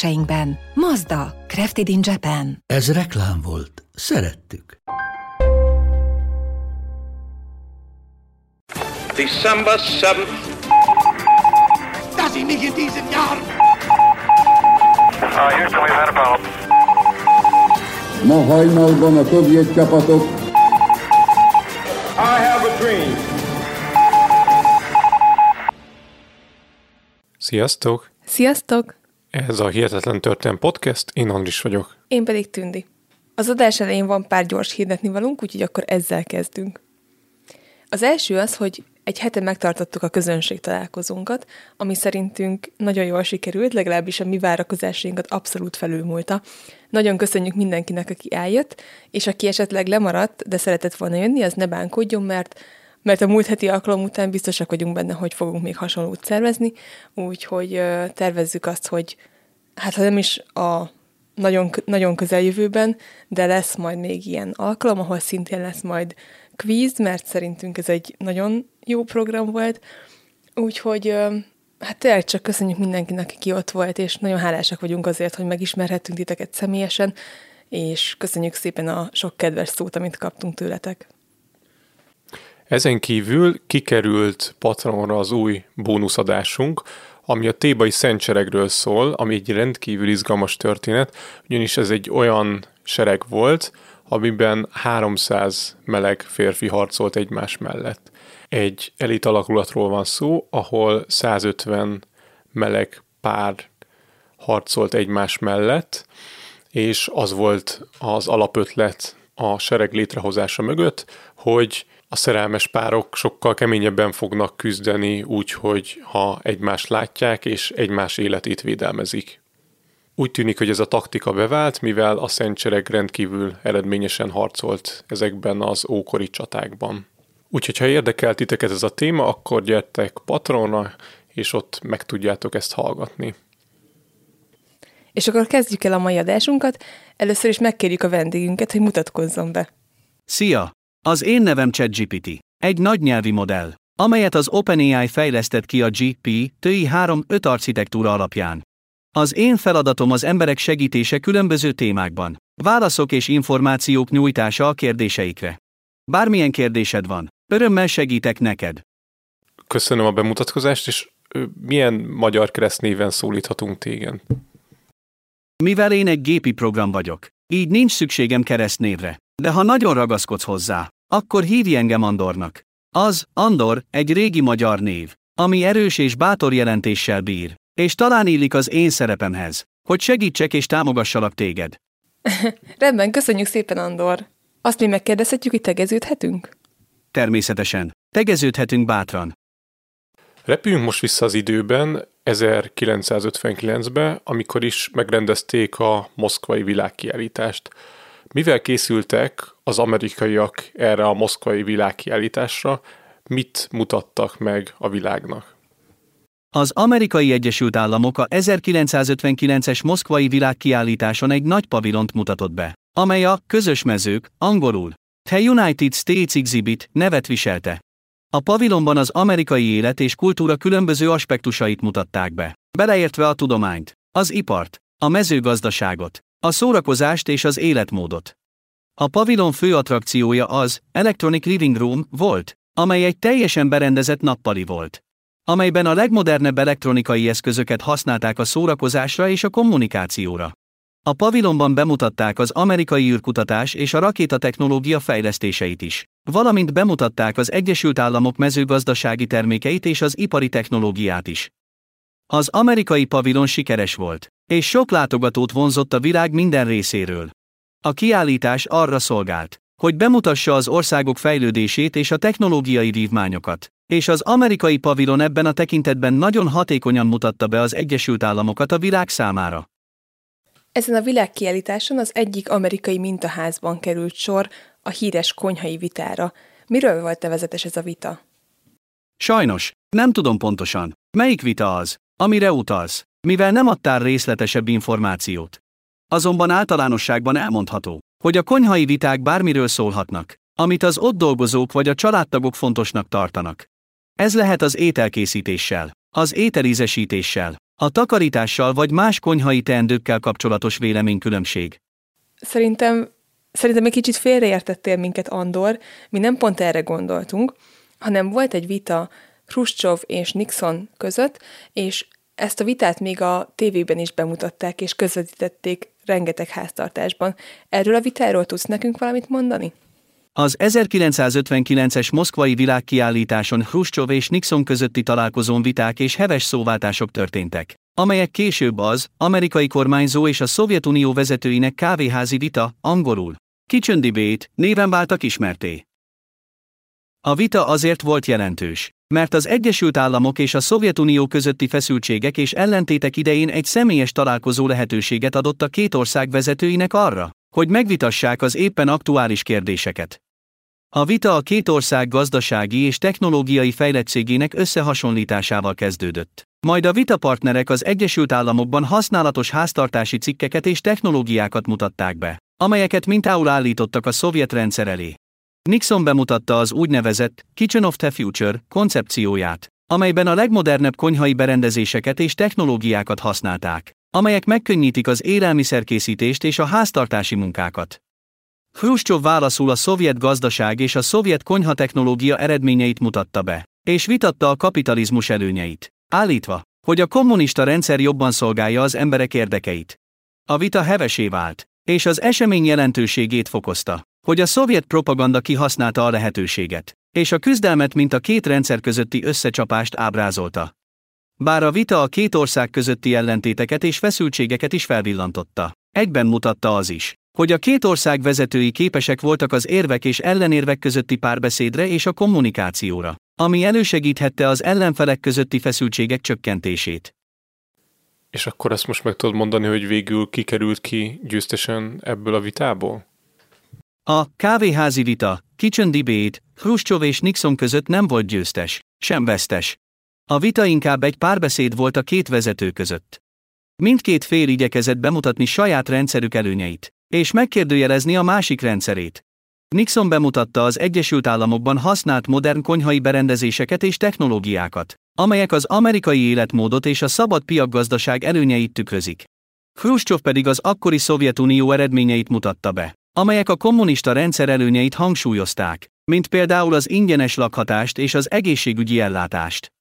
kereskedéseinkben. Mazda, Crafted in Japan. Ez reklám volt. Szerettük. December 7th. Dass ich mich in diesem Jahr Uh, Houston, we've had a problem. Ma hajnalban a szovjet csapatok I have a dream. Sziasztok! Sziasztok! Ez a Hihetetlen Történet Podcast, én Andris vagyok. Én pedig Tündi. Az adás elején van pár gyors hirdetni valunk, úgyhogy akkor ezzel kezdünk. Az első az, hogy egy hete megtartottuk a közönség találkozónkat, ami szerintünk nagyon jól sikerült, legalábbis a mi várakozásainkat abszolút felülmúlta. Nagyon köszönjük mindenkinek, aki eljött, és aki esetleg lemaradt, de szeretett volna jönni, az ne bánkodjon, mert mert a múlt heti alkalom után biztosak vagyunk benne, hogy fogunk még hasonlót szervezni, úgyhogy tervezzük azt, hogy hát ha nem is a nagyon, nagyon közeljövőben, de lesz majd még ilyen alkalom, ahol szintén lesz majd kvíz, mert szerintünk ez egy nagyon jó program volt, úgyhogy hát tényleg csak köszönjük mindenkinek, aki ott volt, és nagyon hálásak vagyunk azért, hogy megismerhettünk titeket személyesen, és köszönjük szépen a sok kedves szót, amit kaptunk tőletek. Ezen kívül kikerült Patreonra az új bónuszadásunk, ami a Tébai Szentseregről szól, ami egy rendkívül izgalmas történet, ugyanis ez egy olyan sereg volt, amiben 300 meleg férfi harcolt egymás mellett. Egy elit alakulatról van szó, ahol 150 meleg pár harcolt egymás mellett, és az volt az alapötlet a sereg létrehozása mögött, hogy a szerelmes párok sokkal keményebben fognak küzdeni úgy, hogy ha egymást látják és egymás életét védelmezik. Úgy tűnik, hogy ez a taktika bevált, mivel a szentsereg rendkívül eredményesen harcolt ezekben az ókori csatákban. Úgyhogy ha érdekel titeket ez a téma, akkor gyertek Patronra, és ott meg tudjátok ezt hallgatni. És akkor kezdjük el a mai adásunkat. Először is megkérjük a vendégünket, hogy mutatkozzon be. Szia! Az én nevem ChatGPT, egy nagy nyelvi modell, amelyet az OpenAI fejlesztett ki a GP-TI 3.5 architektúra alapján. Az én feladatom az emberek segítése különböző témákban, válaszok és információk nyújtása a kérdéseikre. Bármilyen kérdésed van, örömmel segítek neked. Köszönöm a bemutatkozást, és milyen magyar keresztnéven szólíthatunk tégen? Mivel én egy gépi program vagyok, így nincs szükségem keresztnévre, de ha nagyon ragaszkodsz hozzá, akkor hívj engem Andornak. Az, Andor, egy régi magyar név, ami erős és bátor jelentéssel bír, és talán illik az én szerepemhez, hogy segítsek és támogassalak téged. Rendben, köszönjük szépen, Andor. Azt mi megkérdezhetjük, hogy tegeződhetünk? Természetesen, tegeződhetünk bátran. Repüljünk most vissza az időben, 1959-be, amikor is megrendezték a moszkvai világkiállítást. Mivel készültek az amerikaiak erre a moszkvai világkiállításra, mit mutattak meg a világnak? Az Amerikai Egyesült Államok a 1959-es moszkvai világkiállításon egy nagy pavilont mutatott be, amely a közös mezők, angolul, The United States Exhibit nevet viselte. A pavilonban az amerikai élet és kultúra különböző aspektusait mutatták be, beleértve a tudományt, az ipart, a mezőgazdaságot, a szórakozást és az életmódot. A pavilon fő attrakciója az Electronic Living Room volt, amely egy teljesen berendezett nappali volt, amelyben a legmodernebb elektronikai eszközöket használták a szórakozásra és a kommunikációra. A pavilonban bemutatták az amerikai űrkutatás és a rakétatechnológia fejlesztéseit is, valamint bemutatták az Egyesült Államok mezőgazdasági termékeit és az ipari technológiát is. Az amerikai pavilon sikeres volt, és sok látogatót vonzott a világ minden részéről. A kiállítás arra szolgált, hogy bemutassa az országok fejlődését és a technológiai vívmányokat, és az amerikai pavilon ebben a tekintetben nagyon hatékonyan mutatta be az Egyesült Államokat a világ számára. Ezen a világkiállításon az egyik amerikai mintaházban került sor a híres konyhai vitára. Miről volt nevezetes ez a vita? Sajnos, nem tudom pontosan, melyik vita az, amire utalsz, mivel nem adtál részletesebb információt. Azonban általánosságban elmondható, hogy a konyhai viták bármiről szólhatnak, amit az ott dolgozók vagy a családtagok fontosnak tartanak. Ez lehet az ételkészítéssel, az ételízesítéssel, a takarítással vagy más konyhai teendőkkel kapcsolatos véleménykülönbség. Szerintem, szerintem egy kicsit félreértettél minket, Andor. Mi nem pont erre gondoltunk, hanem volt egy vita Khrushchev és Nixon között, és ezt a vitát még a tévében is bemutatták és közvetítették rengeteg háztartásban. Erről a vitáról tudsz nekünk valamit mondani? Az 1959-es moszkvai világkiállításon Khrushchev és Nixon közötti találkozón viták és heves szóváltások történtek, amelyek később az amerikai kormányzó és a Szovjetunió vezetőinek kávéházi vita, angolul, Kitchen Debate néven váltak ismerté. A vita azért volt jelentős, mert az Egyesült Államok és a Szovjetunió közötti feszültségek és ellentétek idején egy személyes találkozó lehetőséget adott a két ország vezetőinek arra, hogy megvitassák az éppen aktuális kérdéseket. A vita a két ország gazdasági és technológiai fejlettségének összehasonlításával kezdődött. Majd a vitapartnerek az Egyesült Államokban használatos háztartási cikkeket és technológiákat mutatták be, amelyeket mintául állítottak a szovjet rendszer elé. Nixon bemutatta az úgynevezett Kitchen of the Future koncepcióját, amelyben a legmodernebb konyhai berendezéseket és technológiákat használták, amelyek megkönnyítik az élelmiszerkészítést és a háztartási munkákat. Khrushchev válaszul a szovjet gazdaság és a szovjet konyhatechnológia eredményeit mutatta be, és vitatta a kapitalizmus előnyeit, állítva, hogy a kommunista rendszer jobban szolgálja az emberek érdekeit. A vita hevesé vált, és az esemény jelentőségét fokozta, hogy a szovjet propaganda kihasználta a lehetőséget, és a küzdelmet mint a két rendszer közötti összecsapást ábrázolta. Bár a vita a két ország közötti ellentéteket és feszültségeket is felvillantotta, egyben mutatta az is, hogy a két ország vezetői képesek voltak az érvek és ellenérvek közötti párbeszédre és a kommunikációra, ami elősegíthette az ellenfelek közötti feszültségek csökkentését. És akkor azt most meg tudod mondani, hogy végül kikerült ki győztesen ebből a vitából? A kávéházi vita, Kitchen Debate, Khrushchev és Nixon között nem volt győztes, sem vesztes. A vita inkább egy párbeszéd volt a két vezető között. Mindkét fél igyekezett bemutatni saját rendszerük előnyeit, és megkérdőjelezni a másik rendszerét. Nixon bemutatta az Egyesült Államokban használt modern konyhai berendezéseket és technológiákat, amelyek az amerikai életmódot és a szabad piacgazdaság előnyeit tükrözik. Khrushchev pedig az akkori Szovjetunió eredményeit mutatta be, amelyek a kommunista rendszer előnyeit hangsúlyozták, mint például az ingyenes lakhatást és az egészségügyi ellátást.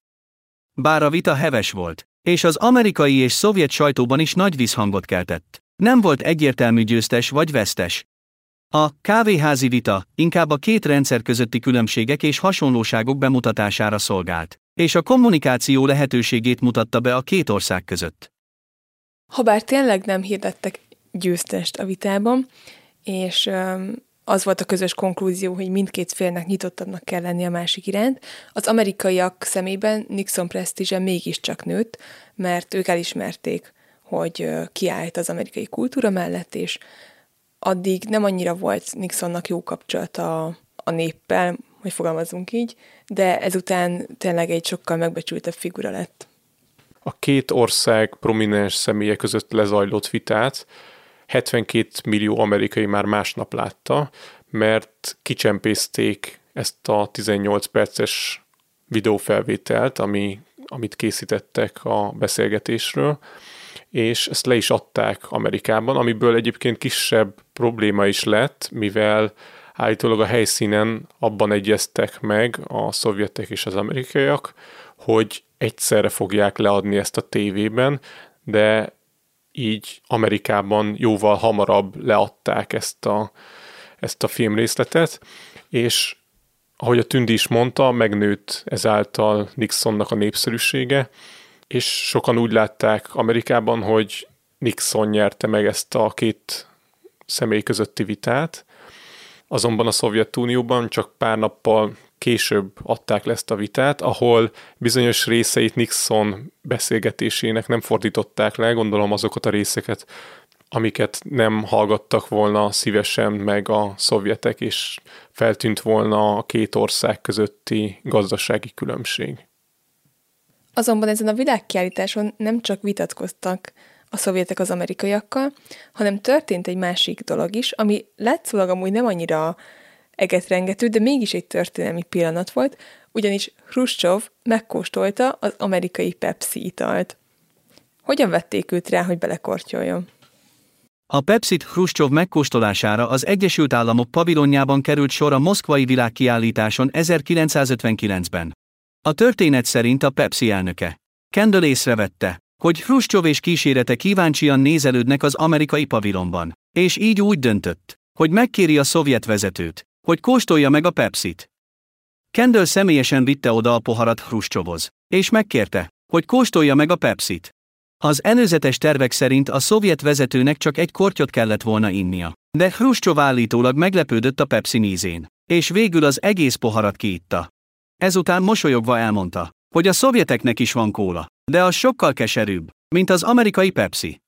Bár a vita heves volt, és az amerikai és szovjet sajtóban is nagy visszhangot keltett. Nem volt egyértelmű győztes vagy vesztes. A kávéházi vita inkább a két rendszer közötti különbségek és hasonlóságok bemutatására szolgált, és a kommunikáció lehetőségét mutatta be a két ország között. Habár tényleg nem hirdettek győztest a vitában, és az volt a közös konklúzió, hogy mindkét félnek nyitottabbnak kell lenni a másik iránt. Az amerikaiak szemében Nixon presztízse mégiscsak nőtt, mert ők elismerték, hogy kiállít az amerikai kultúra mellett, és addig nem annyira volt Nixonnak jó kapcsolata a, néppel, hogy fogalmazunk így, de ezután tényleg egy sokkal megbecsültebb figura lett. A két ország prominens személye között lezajlott vitát 72 millió amerikai már másnap látta, mert kicsempészték ezt a 18 perces videófelvételt, ami, amit készítettek a beszélgetésről, és ezt le is adták Amerikában, amiből egyébként kisebb probléma is lett, mivel állítólag a helyszínen abban egyeztek meg a szovjetek és az amerikaiak, hogy egyszerre fogják leadni ezt a tévében, de így Amerikában jóval hamarabb leadták ezt a, ezt a filmrészletet, és ahogy a Tündi is mondta, megnőtt ezáltal Nixonnak a népszerűsége, és sokan úgy látták Amerikában, hogy Nixon nyerte meg ezt a két személy közötti vitát, azonban a Szovjetunióban csak pár nappal később adták le ezt a vitát, ahol bizonyos részeit Nixon beszélgetésének nem fordították le, gondolom azokat a részeket, amiket nem hallgattak volna szívesen meg a szovjetek, és feltűnt volna a két ország közötti gazdasági különbség. Azonban ezen a világkiállításon nem csak vitatkoztak a szovjetek az amerikaiakkal, hanem történt egy másik dolog is, ami látszólag amúgy nem annyira egetrengető, de mégis egy történelmi pillanat volt, ugyanis Khrushchev megkóstolta az amerikai Pepsi italt. Hogyan vették őt rá, hogy belekortyoljon? A Pepsit Khrushchev megkóstolására az Egyesült Államok pavilonjában került sor a Moszkvai világkiállításon 1959-ben. A történet szerint a Pepsi elnöke. Kendall észrevette, hogy Khrushchev és kísérete kíváncsian nézelődnek az amerikai pavilonban, és így úgy döntött, hogy megkéri a szovjet vezetőt, hogy kóstolja meg a Pepsit. Kendall személyesen vitte oda a poharat Khrushchevhoz, és megkérte, hogy kóstolja meg a Pepsit. Az előzetes tervek szerint a szovjet vezetőnek csak egy kortyot kellett volna innia, de Khrushchev állítólag meglepődött a Pepsi nízén, és végül az egész poharat kiitta. Ezután mosolyogva elmondta, hogy a szovjeteknek is van kóla, de az sokkal keserűbb, mint az amerikai Pepsi.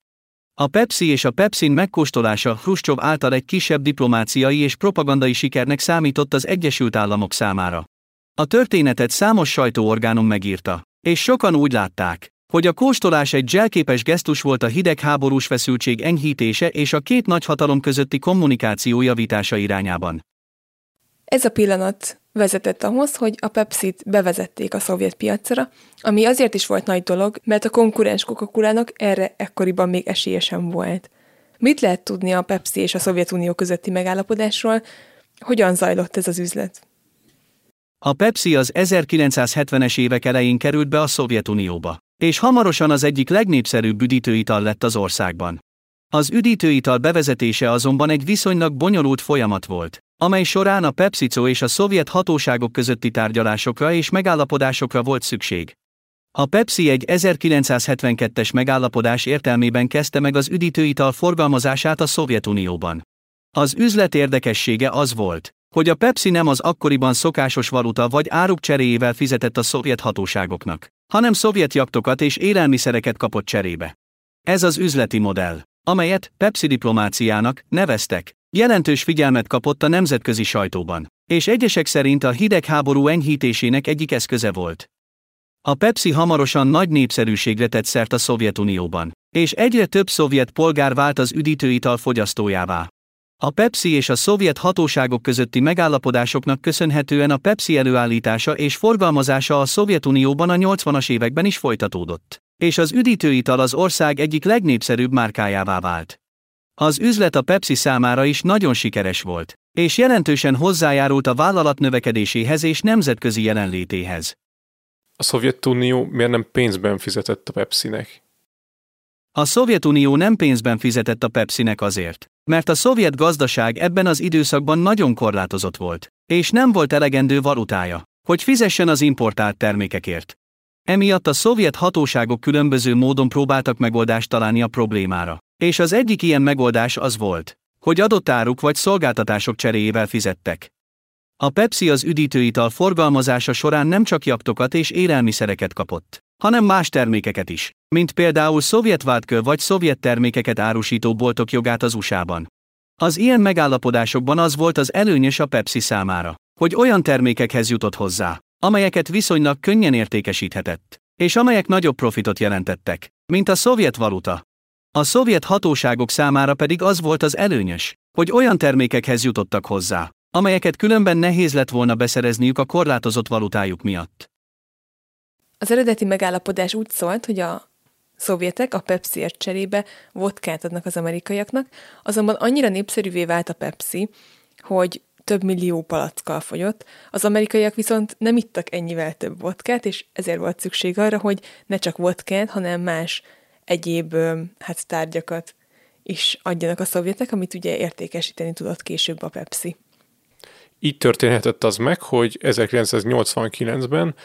A Pepsi és a Pepsin megkóstolása Khrushchev által egy kisebb diplomáciai és propagandai sikernek számított az Egyesült Államok számára. A történetet számos sajtóorgánom megírta, és sokan úgy látták, hogy a kóstolás egy zselképes gesztus volt a hidegháborús feszültség enyhítése és a két nagyhatalom közötti kommunikáció javítása irányában. Ez a pillanat vezetett ahhoz, hogy a Pepsi-t bevezették a szovjet piacra, ami azért is volt nagy dolog, mert a konkurens coca erre ekkoriban még esélye sem volt. Mit lehet tudni a Pepsi és a Szovjetunió közötti megállapodásról? Hogyan zajlott ez az üzlet? A Pepsi az 1970-es évek elején került be a Szovjetunióba, és hamarosan az egyik legnépszerűbb üdítőital lett az országban. Az üdítőital bevezetése azonban egy viszonylag bonyolult folyamat volt, amely során a PepsiCo és a szovjet hatóságok közötti tárgyalásokra és megállapodásokra volt szükség. A Pepsi egy 1972-es megállapodás értelmében kezdte meg az üdítőital forgalmazását a Szovjetunióban. Az üzlet érdekessége az volt, hogy a Pepsi nem az akkoriban szokásos valuta vagy áruk cseréjével fizetett a szovjet hatóságoknak, hanem szovjet jaktokat és élelmiszereket kapott cserébe. Ez az üzleti modell, amelyet Pepsi diplomáciának neveztek, jelentős figyelmet kapott a nemzetközi sajtóban, és egyesek szerint a hidegháború enyhítésének egyik eszköze volt. A Pepsi hamarosan nagy népszerűségre tett szert a Szovjetunióban, és egyre több szovjet polgár vált az üdítőital fogyasztójává. A Pepsi és a szovjet hatóságok közötti megállapodásoknak köszönhetően a Pepsi előállítása és forgalmazása a Szovjetunióban a 80-as években is folytatódott, és az üdítőital az ország egyik legnépszerűbb márkájává vált. Az üzlet a Pepsi számára is nagyon sikeres volt, és jelentősen hozzájárult a vállalat növekedéséhez és nemzetközi jelenlétéhez. A Szovjetunió miért nem pénzben fizetett a Pepsinek? A Szovjetunió nem pénzben fizetett a Pepsinek azért, mert a szovjet gazdaság ebben az időszakban nagyon korlátozott volt, és nem volt elegendő valutája, hogy fizessen az importált termékekért. Emiatt a szovjet hatóságok különböző módon próbáltak megoldást találni a problémára, és az egyik ilyen megoldás az volt, hogy adott áruk vagy szolgáltatások cseréjével fizettek. A Pepsi az üdítőital forgalmazása során nem csak jaktokat és élelmiszereket kapott, hanem más termékeket is, mint például szovjet vádkő vagy szovjet termékeket árusító boltok jogát az USA-ban. Az ilyen megállapodásokban az volt az előnyös a Pepsi számára, hogy olyan termékekhez jutott hozzá, amelyeket viszonylag könnyen értékesíthetett, és amelyek nagyobb profitot jelentettek, mint a szovjet valuta. A szovjet hatóságok számára pedig az volt az előnyös, hogy olyan termékekhez jutottak hozzá, amelyeket különben nehéz lett volna beszerezniük a korlátozott valutájuk miatt. Az eredeti megállapodás úgy szólt, hogy a szovjetek a Pepsiért cserébe vodkát adnak az amerikaiaknak, azonban annyira népszerűvé vált a Pepsi, hogy több millió palackkal fogyott, az amerikaiak viszont nem ittak ennyivel több vodkát, és ezért volt szükség arra, hogy ne csak vodkát, hanem más egyéb hát, tárgyakat is adjanak a szovjetek, amit ugye értékesíteni tudott később a Pepsi. Így történhetett az meg, hogy 1989-ben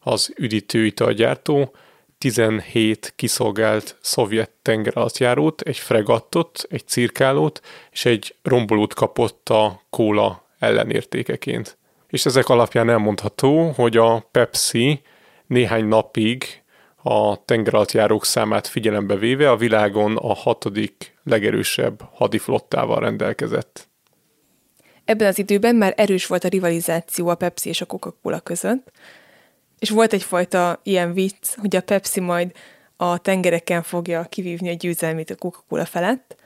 az üdítőitalgyártó 17 kiszolgált szovjet tengeralattjárót, egy fregattot, egy cirkálót és egy rombolót kapott a kóla ellenértékeként. És ezek alapján elmondható, hogy a Pepsi néhány napig a tengeralattjárók számát figyelembe véve a világon a hatodik legerősebb hadiflottával rendelkezett. Ebben az időben már erős volt a rivalizáció a Pepsi és a Coca-Cola között, és volt egyfajta ilyen vicc, hogy a Pepsi majd a tengereken fogja kivívni a győzelmét a Coca-Cola felett.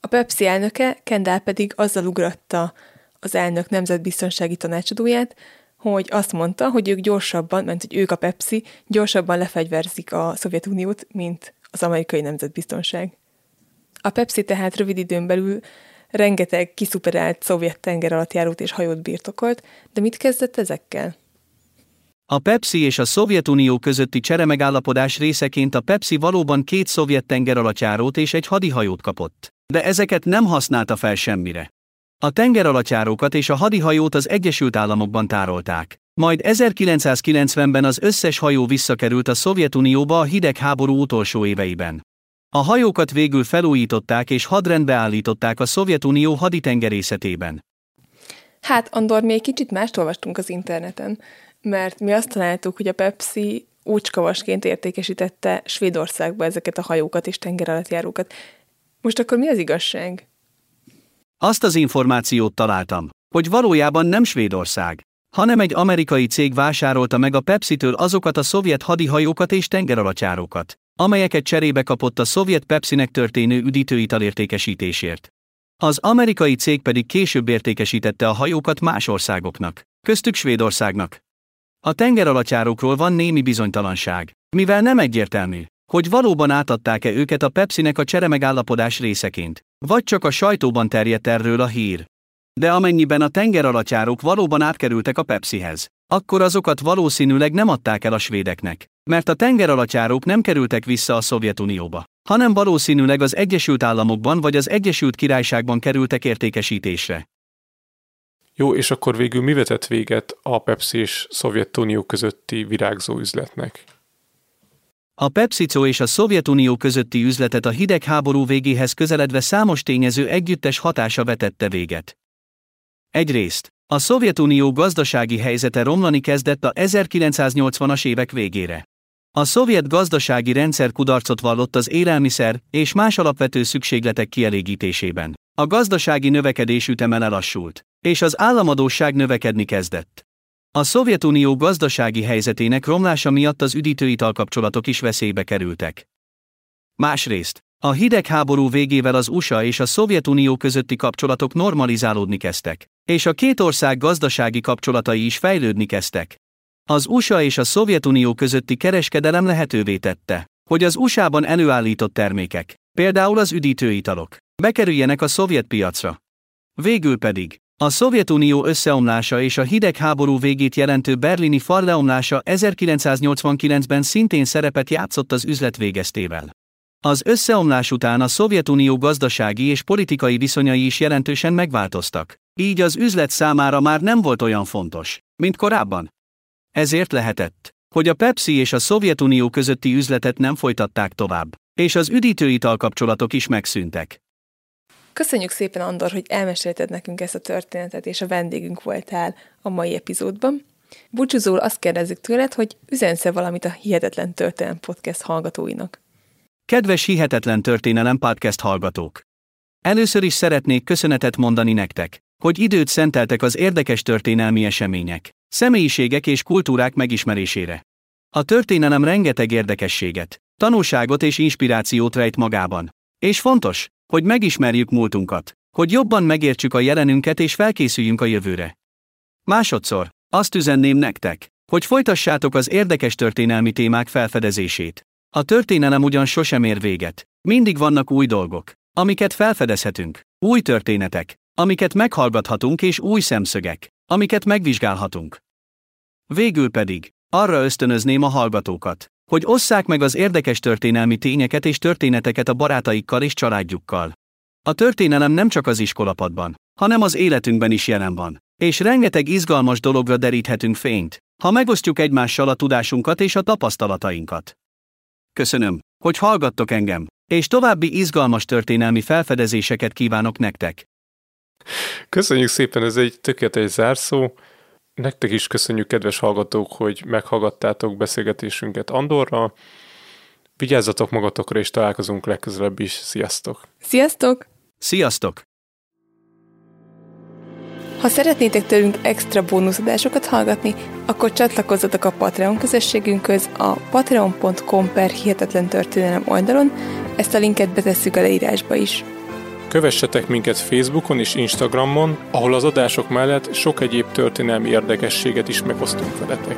A Pepsi elnöke, Kendall pedig azzal ugratta az elnök nemzetbiztonsági tanácsadóját, hogy azt mondta, hogy ők gyorsabban, mert hogy ők a Pepsi, gyorsabban lefegyverzik a Szovjetuniót, mint az amerikai nemzetbiztonság. A Pepsi tehát rövid időn belül rengeteg kiszuperált szovjet tenger alatt járót és hajót birtokolt, de mit kezdett ezekkel? A Pepsi és a Szovjetunió közötti cseremegállapodás részeként a Pepsi valóban két szovjet tengeralattjárót és egy hadihajót kapott. De ezeket nem használta fel semmire. A tengeralattjárókat és a hadihajót az Egyesült Államokban tárolták. Majd 1990-ben az összes hajó visszakerült a Szovjetunióba a hidegháború utolsó éveiben. A hajókat végül felújították és hadrendbe állították a Szovjetunió haditengerészetében. Hát, Andor, még kicsit mást olvastunk az interneten, mert mi azt találtuk, hogy a Pepsi úcskavasként értékesítette Svédországba ezeket a hajókat és tengeralattjárókat. Most akkor mi az igazság? Azt az információt találtam, hogy valójában nem Svédország, hanem egy amerikai cég vásárolta meg a Pepsi-től azokat a szovjet hadihajókat és tengeralattjárókat, amelyeket cserébe kapott a szovjet Pepsinek történő üdítőital értékesítésért. Az amerikai cég pedig később értékesítette a hajókat más országoknak, köztük Svédországnak. A tengeralattjárókról van némi bizonytalanság, mivel nem egyértelmű, hogy valóban átadták-e őket a Pepsinek a cseremegállapodás részeként, vagy csak a sajtóban terjedt erről a hír. De amennyiben a tengeralattjárók valóban átkerültek a Pepsihez, akkor azokat valószínűleg nem adták el a svédeknek, mert a tengeralattjárók nem kerültek vissza a Szovjetunióba, hanem valószínűleg az Egyesült Államokban vagy az Egyesült Királyságban kerültek értékesítésre. Jó, és akkor végül mi vetett véget a Pepsi és Szovjetunió közötti virágzó üzletnek? A PepsiCo és a Szovjetunió közötti üzletet a hidegháború végéhez közeledve számos tényező együttes hatása vetette véget. Egyrészt, a Szovjetunió gazdasági helyzete romlani kezdett a 1980-as évek végére. A szovjet gazdasági rendszer kudarcot vallott az élelmiszer és más alapvető szükségletek kielégítésében. A gazdasági növekedés üteme lelassult, és az államadóság növekedni kezdett. A Szovjetunió gazdasági helyzetének romlása miatt az üdítőital kapcsolatok is veszélybe kerültek. Másrészt, a hidegháború végével az USA és a Szovjetunió közötti kapcsolatok normalizálódni kezdtek, és a két ország gazdasági kapcsolatai is fejlődni kezdtek. Az USA és a Szovjetunió közötti kereskedelem lehetővé tette, hogy az USA-ban előállított termékek, például az üdítőitalok, bekerüljenek a szovjet piacra. Végül pedig, a Szovjetunió összeomlása és a hidegháború végét jelentő berlini fal leomlása 1989-ben szintén szerepet játszott az üzlet végeztével. Az összeomlás után a Szovjetunió gazdasági és politikai viszonyai is jelentősen megváltoztak, így az üzlet számára már nem volt olyan fontos, mint korábban. Ezért lehetett, hogy a Pepsi és a Szovjetunió közötti üzletet nem folytatták tovább, és az üdítőital kapcsolatok is megszűntek. Köszönjük szépen, Andor, hogy elmesélted nekünk ezt a történetet, és a vendégünk voltál a mai epizódban. Búcsúzól azt kérdezzük tőled, hogy üzensz valamit a Hihetetlen Történelem Podcast hallgatóinak. Kedves Hihetetlen Történelem Podcast hallgatók! Először is szeretnék köszönetet mondani nektek, hogy időt szenteltek az érdekes történelmi események, személyiségek és kultúrák megismerésére. A történelem rengeteg érdekességet, tanulságot és inspirációt rejt magában. És fontos, hogy megismerjük múltunkat, hogy jobban megértsük a jelenünket és felkészüljünk a jövőre. Másodszor, azt üzenném nektek, hogy folytassátok az érdekes történelmi témák felfedezését. A történelem ugyan sosem ér véget. Mindig vannak új dolgok, amiket felfedezhetünk, új történetek, amiket meghallgathatunk és új szemszögek, amiket megvizsgálhatunk. Végül pedig, arra ösztönözném a hallgatókat, hogy osszák meg az érdekes történelmi tényeket és történeteket a barátaikkal és családjukkal. A történelem nem csak az iskolapadban, hanem az életünkben is jelen van, és rengeteg izgalmas dologra deríthetünk fényt, ha megosztjuk egymással a tudásunkat és a tapasztalatainkat. Köszönöm, hogy hallgattok engem, és további izgalmas történelmi felfedezéseket kívánok nektek. Köszönjük szépen, ez egy tökéletes zárszó. Nektek is köszönjük, kedves hallgatók, hogy meghallgattátok beszélgetésünket Andorra. Vigyázzatok magatokra, és találkozunk legközelebb is. Sziasztok! Sziasztok! Sziasztok! Ha szeretnétek tőlünk extra bónuszadásokat hallgatni, akkor csatlakozzatok a Patreon közösségünkhöz a patreon.com per hihetetlen történelem oldalon, ezt a linket betesszük a leírásba is. Kövessetek minket Facebookon és Instagramon, ahol az adások mellett sok egyéb történelmi érdekességet is megosztunk veletek.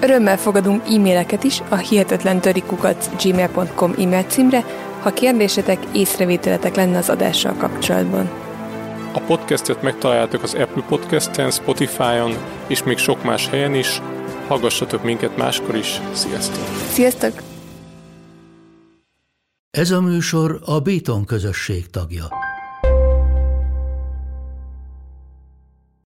Örömmel fogadunk e-maileket is a hihetetlen gmail.com e-mail címre, ha kérdésetek, észrevételetek lenne az adással kapcsolatban. A podcastet megtaláljátok az Apple Podcast-en, Spotify-on és még sok más helyen is. Hallgassatok minket máskor is. Sziasztok! Sziasztok! Ez a műsor a Béton közösség tagja.